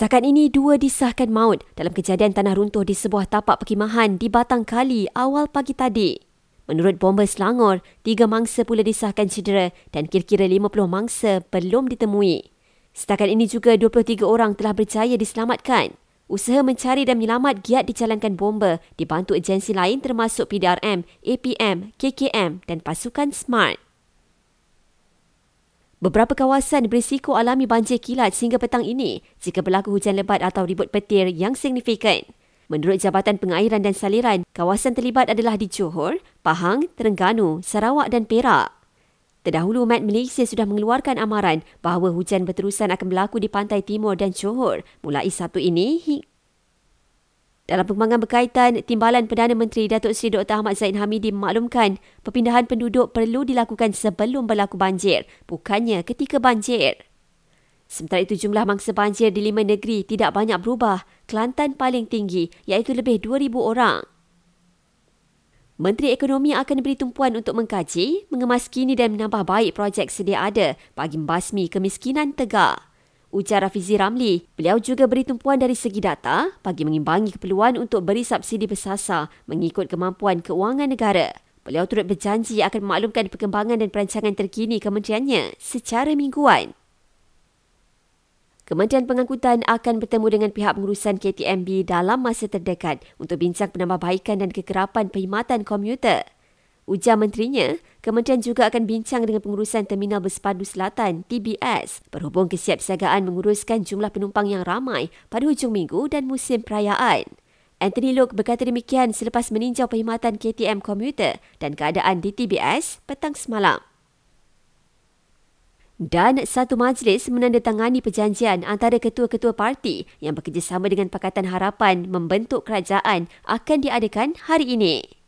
Setakat ini, dua disahkan maut dalam kejadian tanah runtuh di sebuah tapak perkhemahan di Batang Kali awal pagi tadi. Menurut bomba Selangor, tiga mangsa pula disahkan cedera dan kira-kira 50 mangsa belum ditemui. Setakat ini juga 23 orang telah berjaya diselamatkan. Usaha mencari dan menyelamat giat dijalankan bomba dibantu agensi lain termasuk PDRM, APM, KKM dan pasukan SMART. Beberapa kawasan berisiko alami banjir kilat sehingga petang ini jika berlaku hujan lebat atau ribut petir yang signifikan. Menurut Jabatan Pengairan dan Saliran, kawasan terlibat adalah di Johor, Pahang, Terengganu, Sarawak dan Perak. Terdahulu, Met Malaysia sudah mengeluarkan amaran bahawa hujan berterusan akan berlaku di pantai timur dan Johor mulai Sabtu ini dalam perkembangan berkaitan, Timbalan Perdana Menteri Datuk Seri Dr. Ahmad Zaid Hamidi memaklumkan perpindahan penduduk perlu dilakukan sebelum berlaku banjir, bukannya ketika banjir. Sementara itu, jumlah mangsa banjir di lima negeri tidak banyak berubah. Kelantan paling tinggi iaitu lebih 2,000 orang. Menteri Ekonomi akan beri tumpuan untuk mengkaji, mengemas kini dan menambah baik projek sedia ada bagi membasmi kemiskinan tegak. Ujar Rafizi Ramli, beliau juga beri tumpuan dari segi data bagi mengimbangi keperluan untuk beri subsidi bersasar mengikut kemampuan keuangan negara. Beliau turut berjanji akan memaklumkan perkembangan dan perancangan terkini kementeriannya secara mingguan. Kementerian Pengangkutan akan bertemu dengan pihak pengurusan KTMB dalam masa terdekat untuk bincang penambahbaikan dan kekerapan perkhidmatan komuter. Ujar menterinya, kementerian juga akan bincang dengan pengurusan Terminal Bersepadu Selatan TBS berhubung kesiapsiagaan menguruskan jumlah penumpang yang ramai pada hujung minggu dan musim perayaan. Anthony Luke berkata demikian selepas meninjau perkhidmatan KTM komuter dan keadaan di TBS petang semalam. Dan satu majlis menandatangani perjanjian antara ketua-ketua parti yang bekerjasama dengan Pakatan Harapan membentuk kerajaan akan diadakan hari ini.